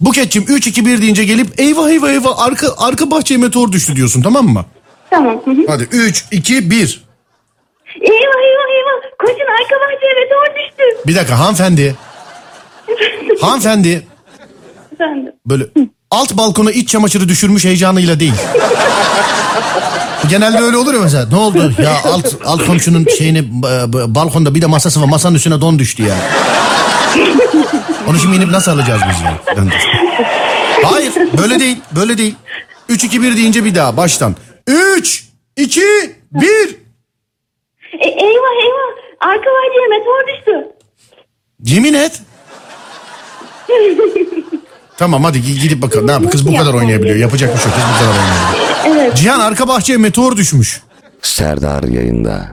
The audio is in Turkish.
Buketçim 3 2 1 deyince gelip eyvah eyvah eyvah arka arka bahçeye meteor düştü diyorsun tamam mı? Tamam. Hı hı. Hadi 3 2 1. eyvah eyvah eyvah. Koşun arka bahçeye meteor düştü. Bir dakika hanımefendi. hanımefendi Efendim. böyle alt balkona iç çamaşırı düşürmüş heyecanıyla değil. Genelde öyle olur ya mesela. Ne oldu? Ya alt alt komşunun şeyini e, balkonda bir de masası var. Masanın üstüne don düştü ya. Onu şimdi inip nasıl alacağız biz ya? Ben de- Hayır, böyle değil. Böyle değil. 3 2 1 deyince bir daha baştan. 3 2 1 E, eyvah eyvah. Arka bahçeye meteor düştü. Yemin et. Tamam hadi gi- gidip bakalım. Ne yapayım? Kız bu kadar oynayabiliyor. Yapacak bir şey yok. Kız bu kadar oynayabiliyor. Evet. Cihan arka bahçeye meteor düşmüş. Serdar yayında.